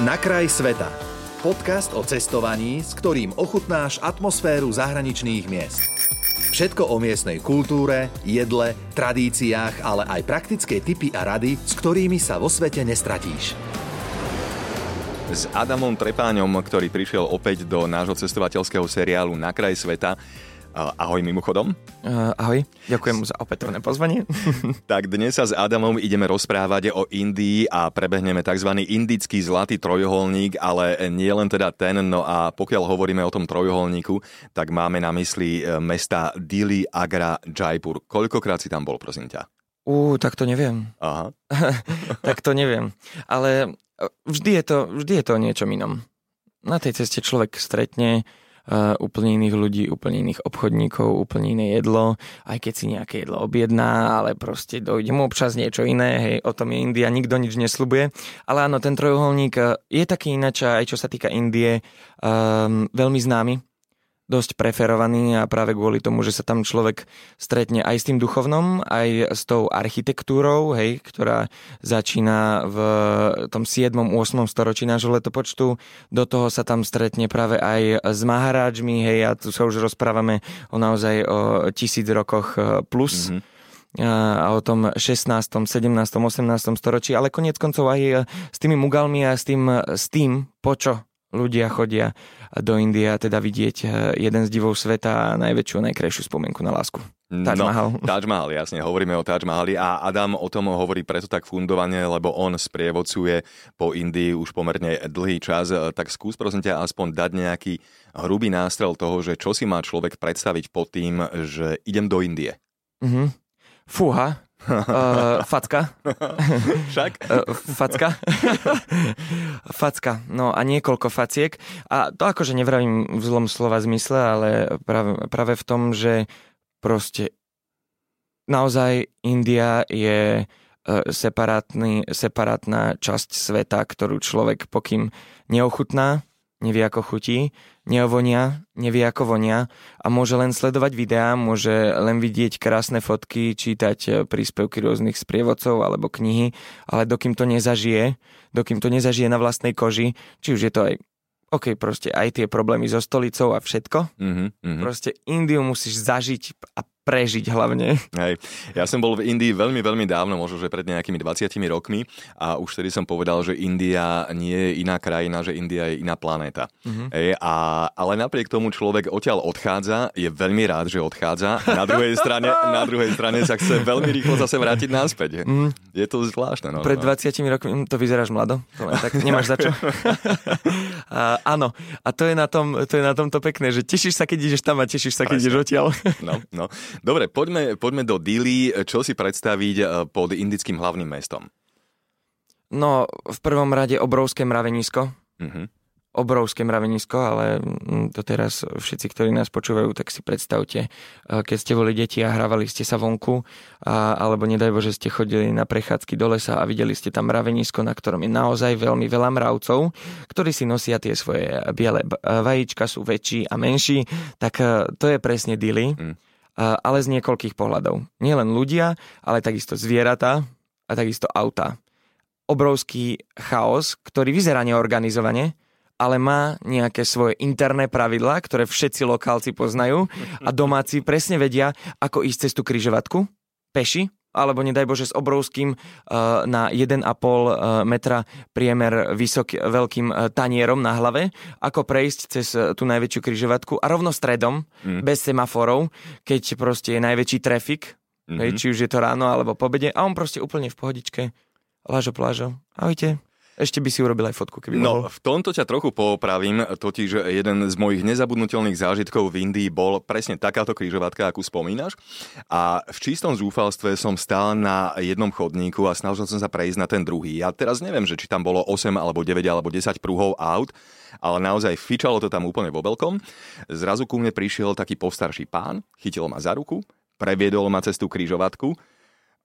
Na kraj sveta. Podcast o cestovaní, s ktorým ochutnáš atmosféru zahraničných miest. Všetko o miestnej kultúre, jedle, tradíciách, ale aj praktické tipy a rady, s ktorými sa vo svete nestratíš. S Adamom Trepáňom, ktorý prišiel opäť do nášho cestovateľského seriálu Na kraj sveta, Ahoj mimochodom. Uh, ahoj, ďakujem za opätovné pozvanie. tak dnes sa s Adamom ideme rozprávať o Indii a prebehneme tzv. indický zlatý trojuholník, ale nie len teda ten, no a pokiaľ hovoríme o tom trojuholníku, tak máme na mysli e, mesta Dili, Agra, Jaipur. Koľkokrát si tam bol, prosím ťa? Ú, tak to neviem. Aha. tak to neviem. Ale vždy je to, vždy je to o niečom inom. Na tej ceste človek stretne uh, úplne iných ľudí, úplne iných obchodníkov, úplne iné jedlo, aj keď si nejaké jedlo objedná, ale proste dojde mu občas niečo iné, hej, o tom je India, nikto nič neslubuje. Ale áno, ten trojuholník uh, je taký ináč aj čo sa týka Indie, um, veľmi známy dosť preferovaný a práve kvôli tomu, že sa tam človek stretne aj s tým duchovnom, aj s tou architektúrou, hej, ktorá začína v tom 7. 8. storočí nášho letopočtu. Do toho sa tam stretne práve aj s Maharáčmi, hej, a tu sa už rozprávame o naozaj o tisíc rokoch e, plus. Mm-hmm a o tom 16., 17., 18. storočí, ale konec koncov aj s tými mugalmi a s tým, s tým po čo ľudia chodia do Indie a teda vidieť eh, jeden z divov sveta a najväčšiu, najkrajšiu spomienku na lásku. Taj no, Mahal. Taj Mahal, jasne, hovoríme o Taj Mahali a Adam o tom hovorí preto tak fundovane, lebo on sprievodcuje po Indii už pomerne dlhý čas, tak skús prosím ťa aspoň dať nejaký hrubý nástrel toho, že čo si má človek predstaviť pod tým, že idem do Indie. Mm-hmm. Fúha, Uh, facka. Však? Uh, facka. facka. No a niekoľko faciek. A to akože nevravím v zlom slova zmysle, ale práve, práve v tom, že proste naozaj India je separátny, separátna časť sveta, ktorú človek pokým neochutná, nevie ako chutí, neovonia, nevie ako vonia a môže len sledovať videá, môže len vidieť krásne fotky, čítať e, príspevky rôznych sprievodcov alebo knihy, ale dokým to nezažije, dokým to nezažije na vlastnej koži, či už je to aj OK, proste aj tie problémy so stolicou a všetko. Mm-hmm, Proste Indiu musíš zažiť a prežiť hlavne. Hej. Ja som bol v Indii veľmi, veľmi dávno, možno, že pred nejakými 20 rokmi a už vtedy som povedal, že India nie je iná krajina, že India je iná planéta. Mm-hmm. Hej, a, ale napriek tomu človek odtiaľ odchádza, je veľmi rád, že odchádza. Na druhej strane, na druhej strane sa chce veľmi rýchlo zase vrátiť naspäť. Mm. Je to zvláštne. No, pred 20 no. rokmi to vyzeráš mlado, to tak nemáš za čo. a, áno, a to je, na tom, to je na tomto pekné, že tešíš sa, keď ideš tam a tešíš sa, keď Presne. ideš odtiaľ. no, no. Dobre, poďme, poďme do Dili. Čo si predstaviť eh, pod indickým hlavným mestom? No, v prvom rade obrovské mravenisko. Uh-huh. Obrovské mravenisko, ale mm, to teraz všetci, ktorí nás počúvajú, tak si predstavte, eh, keď ste boli deti a hrávali ste sa vonku, a, alebo nedaj Bože ste chodili na prechádzky do lesa a videli ste tam mravenisko, na ktorom je naozaj veľmi veľa mravcov, ktorí si nosia tie svoje biele vajíčka, sú väčší a menší, tak eh, to je presne Dili. Uh-huh ale z niekoľkých pohľadov. Nielen ľudia, ale takisto zvieratá a takisto auta. Obrovský chaos, ktorý vyzerá neorganizovane, ale má nejaké svoje interné pravidlá, ktoré všetci lokálci poznajú a domáci presne vedia, ako ísť cez tú kryžovatku, peši, alebo nedaj Bože s obrovským uh, na 1,5 uh, metra priemer vysok, veľkým uh, tanierom na hlave, ako prejsť cez tú najväčšiu križovatku a rovno stredom, mm. bez semaforov, keď proste je najväčší trafik, mm-hmm. či už je to ráno alebo po obede, a on proste úplne v pohodičke, lážo plážo, ahojte. Ešte by si urobil aj fotku, keby No, mohol. v tomto ťa trochu popravím, totiž jeden z mojich nezabudnutelných zážitkov v Indii bol presne takáto križovatka, akú spomínaš. A v čistom zúfalstve som stál na jednom chodníku a snažil som sa prejsť na ten druhý. Ja teraz neviem, že či tam bolo 8 alebo 9 alebo 10 pruhov aut, ale naozaj fičalo to tam úplne vo veľkom. Zrazu ku mne prišiel taký postarší pán, chytil ma za ruku, previedol ma cez tú križovatku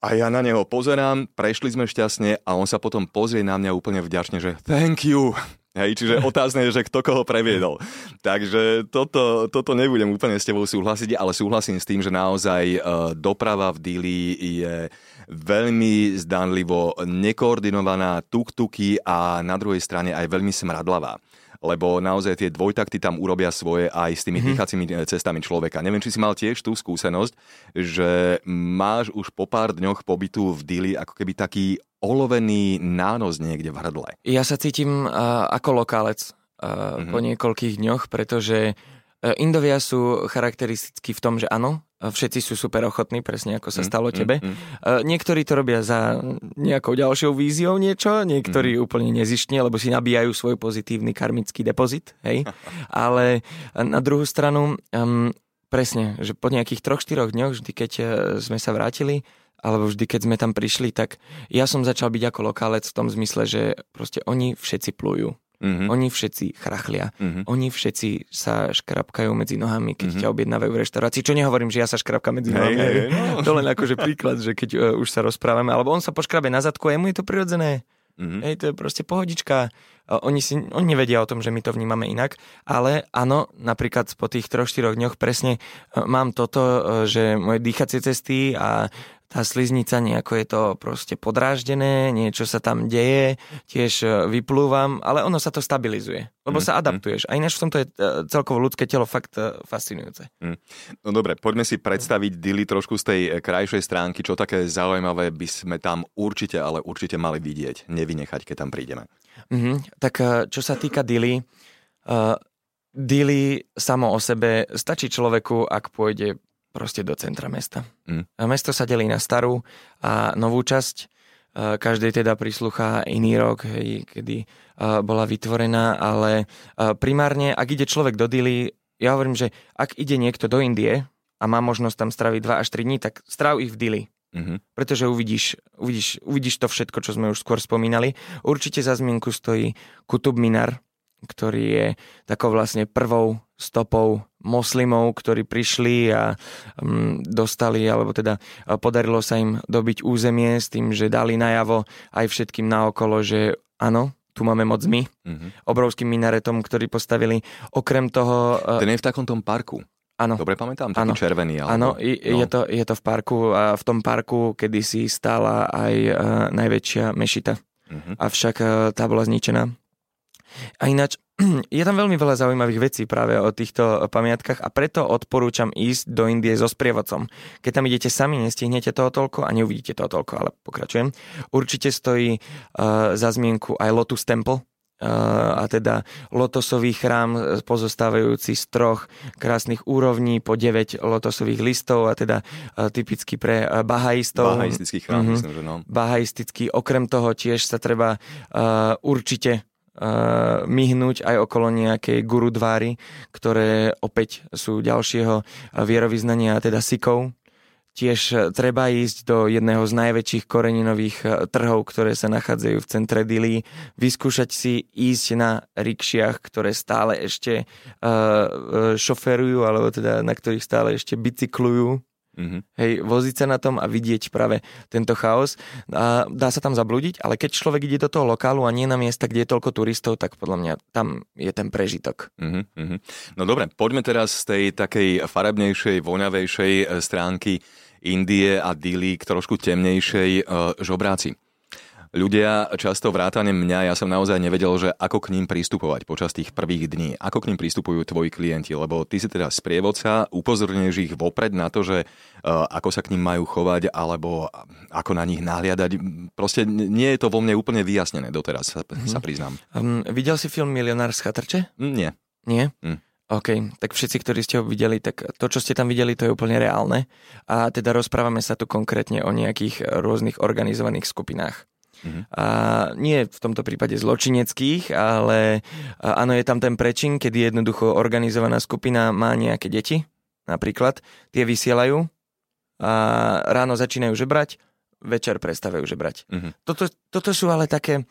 a ja na neho pozerám, prešli sme šťastne a on sa potom pozrie na mňa úplne vďačne, že thank you. Hej, čiže otázne je, že kto koho previedol. Takže toto, toto nebudem úplne s tebou súhlasiť, ale súhlasím s tým, že naozaj doprava v Dili je veľmi zdanlivo nekoordinovaná, tuk-tuky a na druhej strane aj veľmi smradlavá lebo naozaj tie dvojtakty tam urobia svoje aj s tými mm-hmm. dýchacími e, cestami človeka. Neviem, či si mal tiež tú skúsenosť, že máš už po pár dňoch pobytu v Dili ako keby taký olovený nános niekde v hrdle. Ja sa cítim uh, ako lokálec uh, mm-hmm. po niekoľkých dňoch, pretože Indovia sú charakteristickí v tom, že áno, Všetci sú super ochotní, presne ako sa mm, stalo mm, tebe. Mm, mm. Niektorí to robia za nejakou ďalšou víziou niečo, niektorí mm. úplne nezištne, lebo si nabíjajú svoj pozitívny karmický depozit, hej. Ale na druhú stranu, um, presne, že po nejakých troch, štyroch dňoch, vždy keď e, sme sa vrátili, alebo vždy, keď sme tam prišli, tak ja som začal byť ako lokálec v tom zmysle, že proste oni všetci plujú. Mm-hmm. Oni všetci chrachlia. Mm-hmm. Oni všetci sa škrapkajú medzi nohami, keď mm-hmm. ťa objednávajú v reštaurácii. Čo nehovorím, že ja sa škrapkám medzi hey, nohami. Hey, hey, no. To len akože príklad, že keď uh, už sa rozprávame, alebo on sa poškrabe na zadku a jemu je to prirodzené. Mm-hmm. Hej, to je proste pohodička. Uh, oni, si, oni nevedia o tom, že my to vnímame inak, ale áno, napríklad po tých troch, štyroch dňoch presne uh, mám toto, uh, že moje dýchacie cesty a tá sliznica nejako je to proste podráždené, niečo sa tam deje, tiež e, vyplúvam, ale ono sa to stabilizuje, lebo mm, sa adaptuješ. A ináč v tomto je e, celkovo ľudské telo fakt e, fascinujúce. Mm. No dobre, poďme si predstaviť Dili trošku z tej krajšej stránky, čo také zaujímavé by sme tam určite, ale určite mali vidieť, nevynechať, keď tam prídeme. Mm-hmm. Tak čo sa týka Dili, uh, Dili samo o sebe stačí človeku, ak pôjde proste do centra mesta. Mm. A mesto sa delí na starú a novú časť. Každej teda prisluchá iný rok, hej, kedy bola vytvorená, ale primárne, ak ide človek do Dili, ja hovorím, že ak ide niekto do Indie a má možnosť tam straviť 2 až 3 dní, tak stráv ich v Dili. Mm-hmm. Pretože uvidíš, uvidíš, uvidíš to všetko, čo sme už skôr spomínali. Určite za zmienku stojí Kutub Minar, ktorý je takou vlastne prvou stopou moslimov, ktorí prišli a um, dostali, alebo teda podarilo sa im dobiť územie s tým, že dali najavo aj všetkým naokolo, že áno, tu máme moc my, mm-hmm. obrovským minaretom, ktorý postavili. Okrem toho... Ten je v takom tom parku. Áno. Dobre pamätám, taký ano. červený. Áno, no. je, to, je to v parku a v tom parku kedysi stála aj uh, najväčšia mešita. Mm-hmm. Avšak uh, tá bola zničená. A ináč, je tam veľmi veľa zaujímavých vecí práve o týchto pamiatkách a preto odporúčam ísť do Indie so sprievodcom. Keď tam idete sami, nestihnete toho toľko a neuvidíte toho toľko, ale pokračujem. Určite stojí uh, za zmienku aj Lotus Temple, Uh, a teda lotosový chrám pozostávajúci z troch krásnych úrovní po 9 lotosových listov a teda typicky pre bahajistov. Bahaistický chrám, mm-hmm. myslím, že no. Bahaistický. Okrem toho tiež sa treba uh, určite uh, myhnúť aj okolo nejakej gurudváry, ktoré opäť sú ďalšieho vierovýznania, teda sikov. Tiež e, treba ísť do jedného z najväčších koreninových e, trhov, ktoré sa nachádzajú v centre Dili, vyskúšať si ísť na rikšiach, ktoré stále ešte uh, šoferujú, alebo teda na ktorých stále ešte bicyklujú Mm-hmm. Hej, voziť sa na tom a vidieť práve tento chaos. A dá sa tam zablúdiť, ale keď človek ide do toho lokálu a nie na miesta, kde je toľko turistov, tak podľa mňa tam je ten prežitok. Mm-hmm. No dobre, poďme teraz z tej takej farebnejšej, voňavejšej e, stránky Indie a Dili k trošku temnejšej uh, žobráci. Ľudia často vrátane mňa, ja som naozaj nevedel, že ako k ním pristupovať počas tých prvých dní. Ako k ním pristupujú tvoji klienti, lebo ty si teda sprievodca, upozorňuješ ich vopred na to, že uh, ako sa k ním majú chovať, alebo ako na nich nahliadať. Proste nie je to vo mne úplne vyjasnené doteraz, sa, mm. sa priznám. Um, videl si film Milionár z Chatrče? Mm, nie. Nie? Mm. OK, tak všetci, ktorí ste ho videli, tak to, čo ste tam videli, to je úplne reálne. A teda rozprávame sa tu konkrétne o nejakých rôznych organizovaných skupinách. Mm-hmm. A nie v tomto prípade zločineckých, ale áno, je tam ten prečin, kedy jednoducho organizovaná skupina má nejaké deti, napríklad, tie vysielajú a ráno začínajú žebrať, večer prestávajú žebrať. Mm-hmm. Toto, toto sú ale také,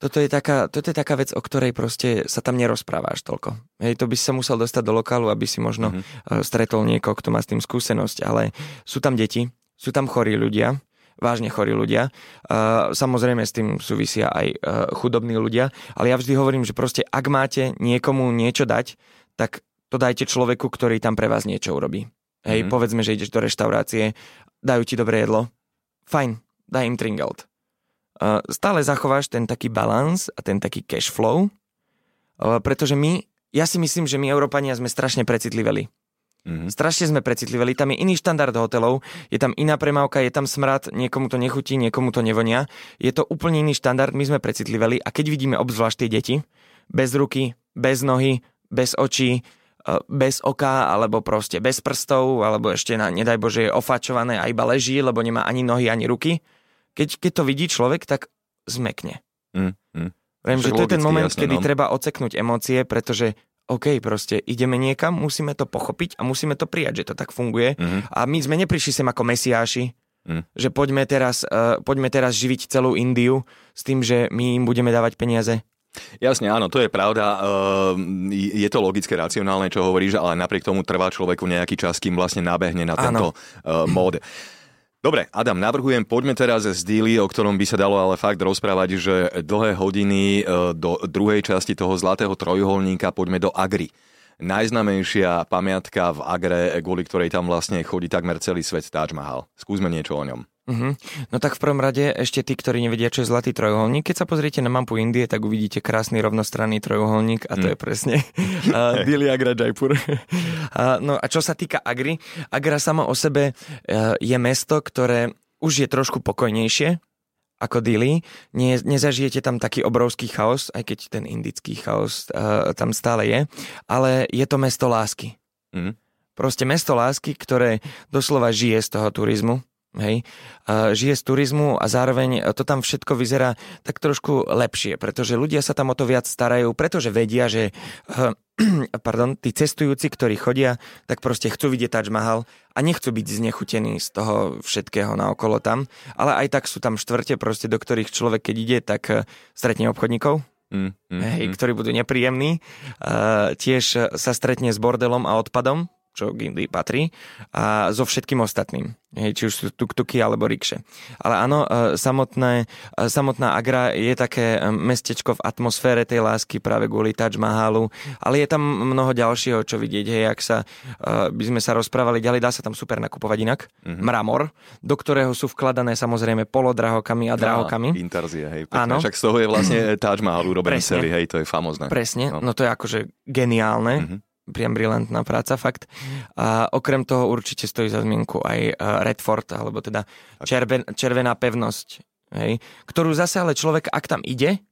toto je, taká, toto je taká vec, o ktorej proste sa tam nerozprávaš toľko. Hej, to by si sa musel dostať do lokálu, aby si možno mm-hmm. stretol niekoho, kto má s tým skúsenosť, ale sú tam deti, sú tam chorí ľudia, vážne chorí ľudia. Uh, samozrejme s tým súvisia aj uh, chudobní ľudia, ale ja vždy hovorím, že proste ak máte niekomu niečo dať, tak to dajte človeku, ktorý tam pre vás niečo urobí. Hej, mm-hmm. povedzme, že ideš do reštaurácie, dajú ti dobré jedlo, fajn, daj im tringelt. Uh, stále zachováš ten taký balans a ten taký cash flow, pretože my, ja si myslím, že my Európania sme strašne precitliveli. Mm-hmm. Strašne sme precitliveli, tam je iný štandard hotelov, je tam iná premávka, je tam smrad, niekomu to nechutí, niekomu to nevonia. Je to úplne iný štandard, my sme precitliveli a keď vidíme obzvlášť tie deti, bez ruky, bez nohy, bez očí, e, bez oka, alebo proste bez prstov, alebo ešte na, nedaj Bože, je ofačované a iba leží, lebo nemá ani nohy, ani ruky. Keď, keď to vidí človek, tak zmekne. Mm, mm. Viem, že to je ten moment, jasne, kedy no. treba oceknúť emócie, pretože OK, proste ideme niekam, musíme to pochopiť a musíme to prijať, že to tak funguje. Mm-hmm. A my sme neprišli sem ako mesiáši, mm. že poďme teraz, uh, poďme teraz živiť celú Indiu s tým, že my im budeme dávať peniaze. Jasne, áno, to je pravda. Ehm, je to logické, racionálne, čo hovoríš, ale napriek tomu trvá človeku nejaký čas, kým vlastne nabehne na tento áno. Eh, mód. Dobre, Adam, navrhujem, poďme teraz z díly, o ktorom by sa dalo ale fakt rozprávať, že dlhé hodiny e, do druhej časti toho zlatého trojuholníka poďme do Agry. Najznamejšia pamiatka v Agre, kvôli ktorej tam vlastne chodí takmer celý svet Taj Mahal. Skúsme niečo o ňom. Uh-huh. No tak v prvom rade ešte tí, ktorí nevedia, čo je zlatý trojuholník, keď sa pozriete na mapu Indie, tak uvidíte krásny rovnostranný trojuholník a to mm. je presne uh, Dili Agra Jaipur. uh, no a čo sa týka Agry, Agra sama o sebe uh, je mesto, ktoré už je trošku pokojnejšie ako Dili. Nie, nezažijete tam taký obrovský chaos, aj keď ten indický chaos uh, tam stále je, ale je to mesto lásky. Mm. Proste mesto lásky, ktoré doslova žije z toho turizmu Hej, žije z turizmu a zároveň to tam všetko vyzerá tak trošku lepšie, pretože ľudia sa tam o to viac starajú, pretože vedia, že eh, pardon, tí cestujúci, ktorí chodia, tak proste chcú vidieť Taj Mahal a nechcú byť znechutení z toho všetkého naokolo tam, ale aj tak sú tam štvrte, proste, do ktorých človek, keď ide, tak eh, stretne obchodníkov, mm, mm, hej, mm. ktorí budú nepríjemní. Uh, tiež sa stretne s bordelom a odpadom, čo k Indii patrí, a so všetkým ostatným. Hej, či už sú tuk-tuky alebo rikše. Ale áno, e, samotné, e, samotná Agra je také e, mestečko v atmosfére tej lásky práve kvôli Taj Mahalu, ale je tam mnoho ďalšieho, čo vidieť. Hej, ak sa, by sme sa rozprávali ďalej, dá sa tam super nakupovať inak. Mm-hmm. Mramor, do ktorého sú vkladané samozrejme polodrahokami a drahokami. Interzie, hej. Áno. Však z toho je vlastne Taj Mahal urobený celý, hej, to je famozné. Presne, no, no to je akože geniálne. Mm-hmm priam brilantná práca, fakt. A okrem toho určite stojí za zmienku aj e, Redford, alebo teda červen, červená pevnosť, hej, ktorú zase ale človek, ak tam ide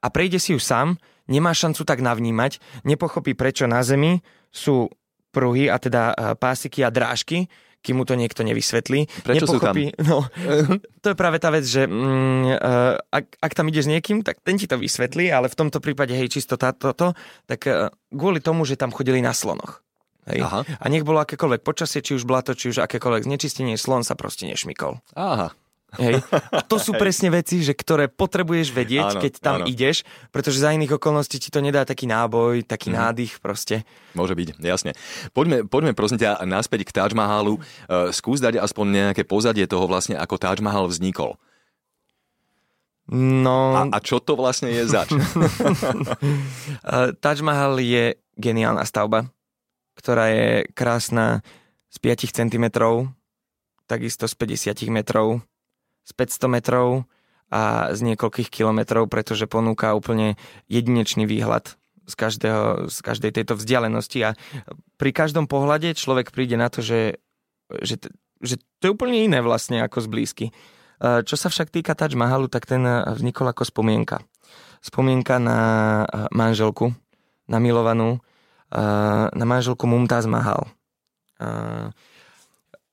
a prejde si ju sám, nemá šancu tak navnímať, nepochopí, prečo na Zemi sú pruhy a teda e, pásiky a drážky, kým mu to niekto nevysvetlí. Prečo Nepochopí, sú tam? No, to je práve tá vec, že mm, uh, ak, ak tam ideš s niekým, tak ten ti to vysvetlí, ale v tomto prípade, hej, čisto toto, tak uh, kvôli tomu, že tam chodili na slonoch. Hej. Aha. A nech bolo akékoľvek počasie, či už blato, či už akékoľvek znečistenie, slon sa proste nešmykol. Aha. Hej. A to sú presne veci, že ktoré potrebuješ vedieť, áno, keď tam áno. ideš, pretože za iných okolností ti to nedá taký náboj, taký mm. nádych proste. Môže byť, jasne. Poďme, poďme prosím ťa naspäť k Taj Mahalu. Uh, skús dať aspoň nejaké pozadie toho vlastne, ako Taj Mahal vznikol. No... A, a čo to vlastne je zač? Taj Mahal je geniálna stavba, ktorá je krásna z 5 cm, takisto z 50 metrov, z 500 metrov a z niekoľkých kilometrov, pretože ponúka úplne jedinečný výhľad z, každého, z každej tejto vzdialenosti a pri každom pohľade človek príde na to, že, že, že to je úplne iné vlastne ako z blízky. Čo sa však týka Taj Mahalu, tak ten vznikol ako spomienka. Spomienka na manželku, na milovanú, na manželku Mumtaz Mahal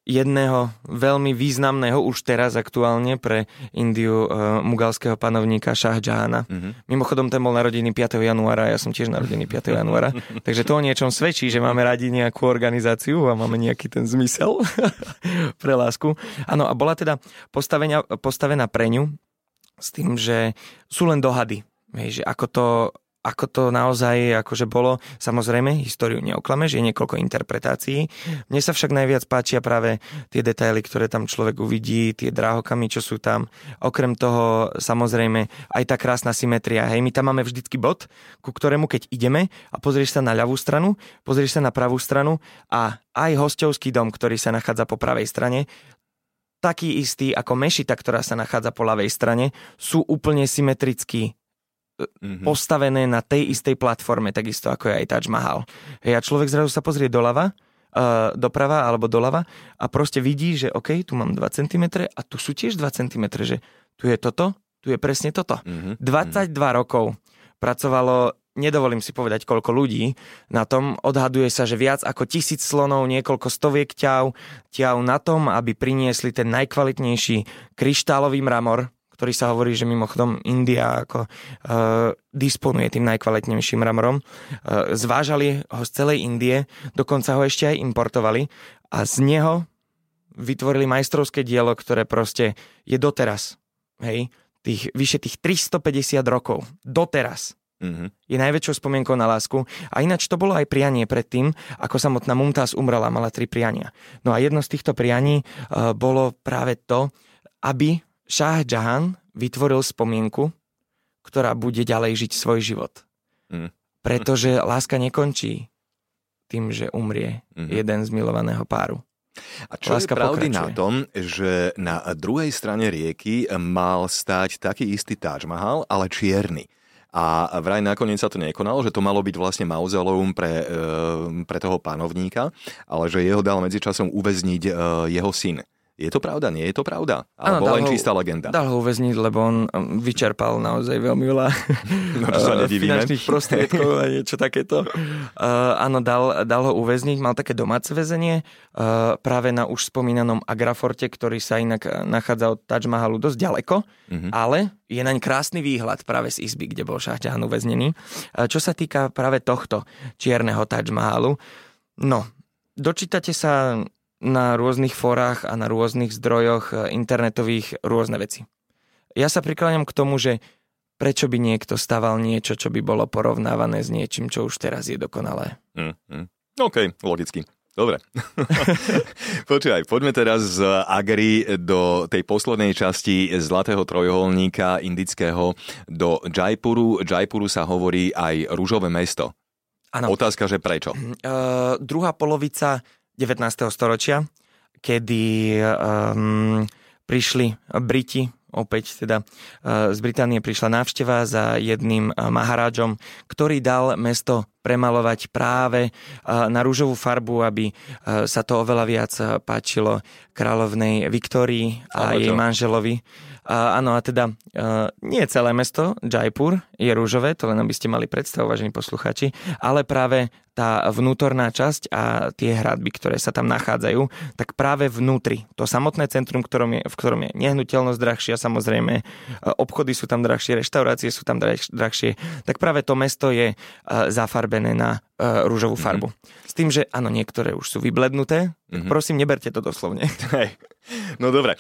jedného veľmi významného už teraz aktuálne pre Indiu uh, mugalského panovníka Shah Jahana. Mm-hmm. Mimochodom, ten bol narodený 5. januára, ja som tiež narodený 5. januára, takže to o niečom svedčí, že máme radi nejakú organizáciu a máme nejaký ten zmysel pre lásku. Áno, a bola teda postavená pre ňu s tým, že sú len dohady, hej, že ako to ako to naozaj akože bolo. Samozrejme, históriu neoklameš, je niekoľko interpretácií. Mne sa však najviac páčia práve tie detaily, ktoré tam človek uvidí, tie drahokamy, čo sú tam. Okrem toho, samozrejme, aj tá krásna symetria. Hej, my tam máme vždycky bod, ku ktorému keď ideme a pozrieš sa na ľavú stranu, pozrieš sa na pravú stranu a aj hostovský dom, ktorý sa nachádza po pravej strane, taký istý ako mešita, ktorá sa nachádza po ľavej strane, sú úplne symetricky mm-hmm. postavené na tej istej platforme, takisto ako je aj Taj Mahal. Hej, a človek zrazu sa pozrie doľava, uh, doprava alebo doľava a proste vidí, že OK, tu mám 2 cm a tu sú tiež 2 cm, že tu je toto, tu je presne toto. Mm-hmm. 22 rokov pracovalo nedovolím si povedať, koľko ľudí na tom. Odhaduje sa, že viac ako tisíc slonov, niekoľko stoviek ťav, ťav na tom, aby priniesli ten najkvalitnejší kryštálový mramor, ktorý sa hovorí, že mimochodom India ako uh, disponuje tým najkvalitnejším mramorom. Uh, zvážali ho z celej Indie, dokonca ho ešte aj importovali a z neho vytvorili majstrovské dielo, ktoré proste je doteraz. Hej, tých, vyše tých 350 rokov. Doteraz. Mm-hmm. Je najväčšou spomienkou na lásku. A ináč to bolo aj prianie predtým, ako samotná Mumtaz umrela, mala tri priania. No a jedno z týchto prianí uh, bolo práve to, aby Šáh Jahan vytvoril spomienku, ktorá bude ďalej žiť svoj život. Mm. Pretože láska nekončí tým, že umrie mm-hmm. jeden z milovaného páru. A čo Láska je pravdy pokračuje. na tom, že na druhej strane rieky mal stať taký istý Taj Mahal, ale čierny. A vraj nakoniec sa to nekonalo, že to malo byť vlastne mauzoleum pre, e, pre toho panovníka, ale že jeho dal medzičasom uväzniť e, jeho syn. Je to pravda? Nie je to pravda? Alebo ano, len ho, čistá legenda? Dal ho uväzniť, lebo on um, vyčerpal naozaj veľmi veľa no, uh, finančných prostriedkov a niečo takéto. Uh, áno, dal, dal ho uväzniť, mal také domáce väzenie uh, práve na už spomínanom Agraforte, ktorý sa inak nachádza od Taj Mahalu dosť ďaleko, uh-huh. ale je naň krásny výhľad práve z izby, kde bol Šahťahan uväznený. Uh, čo sa týka práve tohto čierneho Taj Mahalu, no, dočítate sa na rôznych fórach a na rôznych zdrojoch e, internetových rôzne veci. Ja sa prikláňam k tomu, že prečo by niekto staval niečo, čo by bolo porovnávané s niečím, čo už teraz je dokonalé. Mm, mm. OK, logicky. Dobre. Počúvaj, poďme teraz z Agri do tej poslednej časti Zlatého trojuholníka indického do Jaipuru. Jaipuru sa hovorí aj rúžové mesto. Ano. Otázka, že prečo? Uh, druhá polovica 19. storočia, kedy um, prišli Briti, opäť teda uh, z Británie prišla návšteva za jedným uh, maharážom, ktorý dal mesto premalovať práve uh, na rúžovú farbu, aby sa to oveľa viac páčilo kráľovnej Viktórii a jej manželovi. A, áno, a teda uh, nie celé mesto, Jaipur, je rúžové, to len aby ste mali predstavu, vážení posluchači, ale práve tá vnútorná časť a tie hradby, ktoré sa tam nachádzajú, tak práve vnútri, to samotné centrum, v ktorom je, v ktorom je nehnuteľnosť drahšia, samozrejme, obchody sú tam drahšie, reštaurácie sú tam drahšie, tak práve to mesto je zafarbené na rúžovú mhm. farbu. Mm-hmm. S tým, že áno, niektoré už sú vyblednuté, mm-hmm. prosím, neberte to doslovne. Hej. No dobre,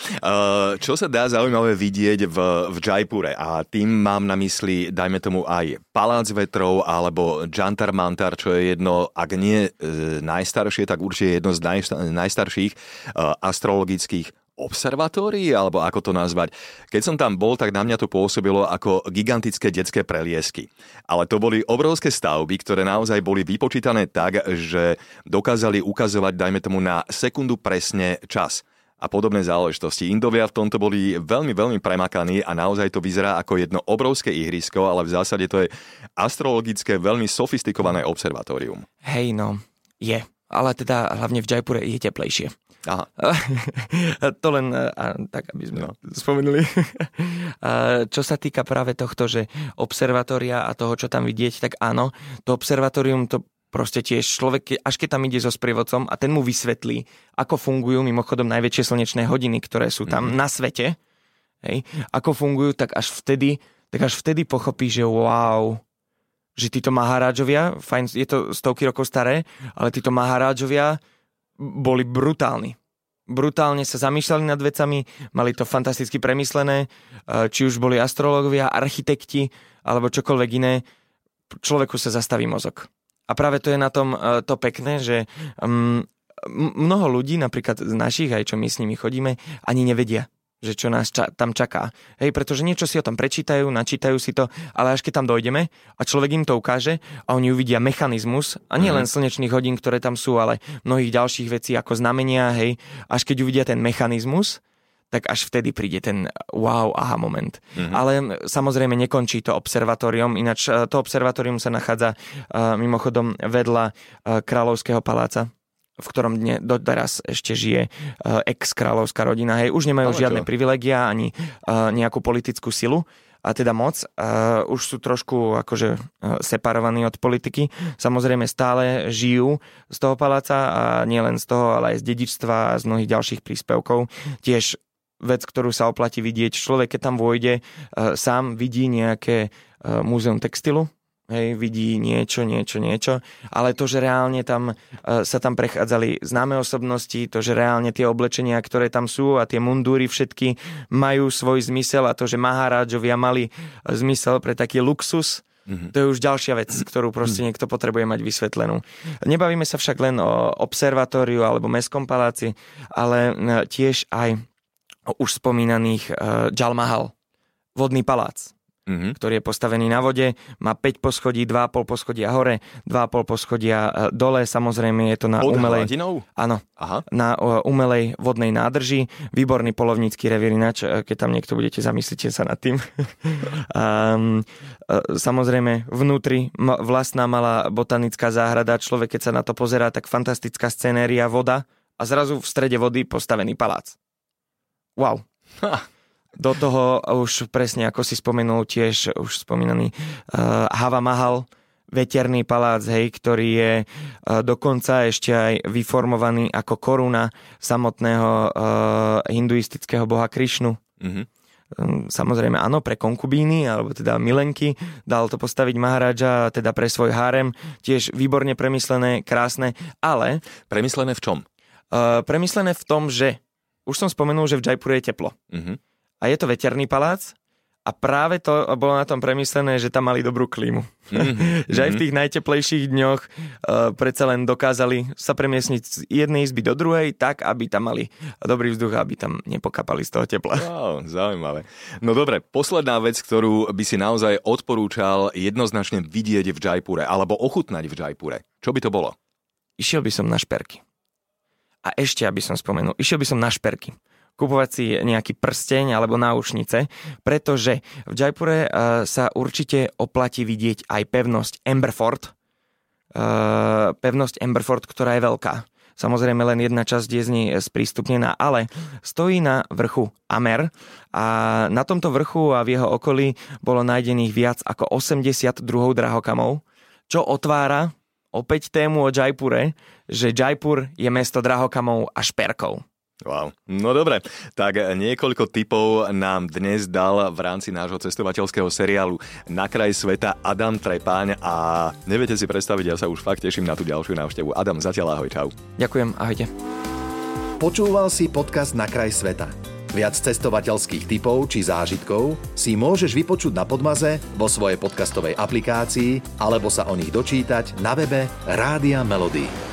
čo sa dá zaujímavé vidieť v, v Jaipure a tým mám na mysli, dajme tomu aj Palác vetrov alebo Jantar Mantar, čo je jedno, ak nie e, najstaršie, tak určite jedno z najstarších e, astrologických observatórií, alebo ako to nazvať. Keď som tam bol, tak na mňa to pôsobilo ako gigantické detské preliesky. Ale to boli obrovské stavby, ktoré naozaj boli vypočítané tak, že dokázali ukazovať, dajme tomu, na sekundu presne čas a podobné záležitosti. Indovia v tomto boli veľmi, veľmi premakaní a naozaj to vyzerá ako jedno obrovské ihrisko, ale v zásade to je astrologické, veľmi sofistikované observatórium. Hej, no, je. Ale teda hlavne v Jaipure je teplejšie. Aha. to len a, tak, aby sme no. spomenuli. a, čo sa týka práve tohto, že observatória a toho, čo tam vidieť, tak áno, to observatórium to proste tiež človek, až keď tam ide so sprievodcom a ten mu vysvetlí, ako fungujú mimochodom najväčšie slnečné hodiny, ktoré sú tam mm. na svete, hej, ako fungujú, tak až vtedy, tak až vtedy pochopí, že wow, že títo maharáčovia, fajn, je to stovky rokov staré, ale títo maharáčovia boli brutálni. Brutálne sa zamýšľali nad vecami, mali to fantasticky premyslené, či už boli astrologovia, architekti alebo čokoľvek iné. človeku sa zastaví mozog. A práve to je na tom uh, to pekné, že um, mnoho ľudí, napríklad z našich, aj čo my s nimi chodíme, ani nevedia, že čo nás ča- tam čaká. Hej, pretože niečo si o tom prečítajú, načítajú si to, ale až keď tam dojdeme a človek im to ukáže a oni uvidia mechanizmus, a nie len mhm. slnečných hodín, ktoré tam sú, ale mnohých ďalších vecí ako znamenia, hej, až keď uvidia ten mechanizmus, tak až vtedy príde ten wow, aha moment. Mm-hmm. Ale samozrejme nekončí to observatórium, ináč e, to observatórium sa nachádza uh, mimochodom vedľa uh, Kráľovského paláca v ktorom dne doteraz ešte žije uh, ex-kráľovská rodina. Hej, už nemajú Ale žiadne čo? privilegia ani uh, nejakú politickú silu a teda moc. Uh, už sú trošku akože uh, separovaní od politiky. Samozrejme stále žijú z toho paláca a nielen z toho, ale aj z dedičstva a z mnohých ďalších príspevkov. Tiež vec, ktorú sa oplatí vidieť. Človek, keď tam vôjde, uh, sám vidí nejaké uh, múzeum textilu, hej, vidí niečo, niečo, niečo, ale to, že reálne tam uh, sa tam prechádzali známe osobnosti, to, že reálne tie oblečenia, ktoré tam sú a tie mundúry všetky majú svoj zmysel a to, že Maharadžovia mali zmysel pre taký luxus, Mm-hmm. To je už ďalšia vec, ktorú proste mhm. niekto potrebuje mať vysvetlenú. Nebavíme sa však len o observatóriu alebo mestskom paláci, ale tiež aj o už spomínaných uh, Jalmahal, vodný palác mm-hmm. ktorý je postavený na vode, má 5 poschodí, 2,5 poschodia hore, 2,5 poschodia e, dole, samozrejme je to na Pod umelej... Hladinou? Áno, Aha. na umelej vodnej nádrži, výborný polovnícky revír ináč, e, keď tam niekto budete, zamyslite sa nad tým. um, samozrejme, vnútri vlastná malá botanická záhrada, človek keď sa na to pozerá, tak fantastická scenéria, voda a zrazu v strede vody postavený palác. Wow. Ha. Do toho už presne, ako si spomenul, tiež už spomínaný uh, Hava Mahal, veterný palác, hej, ktorý je uh, dokonca ešte aj vyformovaný ako koruna samotného uh, hinduistického boha Krišnu. Mm-hmm. Samozrejme áno, pre konkubíny, alebo teda milenky, dal to postaviť Maharaja, teda pre svoj harem, tiež výborne premyslené, krásne, ale... Premyslené v čom? Uh, premyslené v tom, že už som spomenul, že v Jaipure je teplo. Mm-hmm a je to veterný palác a práve to bolo na tom premyslené, že tam mali dobrú klímu. Mm-hmm. že aj v tých najteplejších dňoch uh, predsa len dokázali sa premiesniť z jednej izby do druhej tak, aby tam mali dobrý vzduch, aby tam nepokapali z toho tepla. Wow, zaujímavé. No dobre, posledná vec, ktorú by si naozaj odporúčal jednoznačne vidieť v Jaipure alebo ochutnať v Jaipure. Čo by to bolo? Išiel by som na šperky. A ešte, aby som spomenul, išiel by som na šperky kupovať si nejaký prsteň alebo náušnice, pretože v Jaipure uh, sa určite oplatí vidieť aj pevnosť Emberford, uh, pevnosť Emberford, ktorá je veľká. Samozrejme len jedna časť je z nej sprístupnená, ale stojí na vrchu Amer a na tomto vrchu a v jeho okolí bolo nájdených viac ako 80 druhov drahokamov, čo otvára opäť tému o Jaipure, že Jaipur je mesto drahokamov a šperkov. Wow. No dobre, tak niekoľko typov nám dnes dal v rámci nášho cestovateľského seriálu Na kraj sveta Adam Trepáň a neviete si predstaviť, ja sa už fakt teším na tú ďalšiu návštevu. Adam, zatiaľ ahoj, čau. Ďakujem, ahojte. Počúval si podcast Na kraj sveta. Viac cestovateľských typov či zážitkov si môžeš vypočuť na Podmaze, vo svojej podcastovej aplikácii alebo sa o nich dočítať na webe Rádia Melody.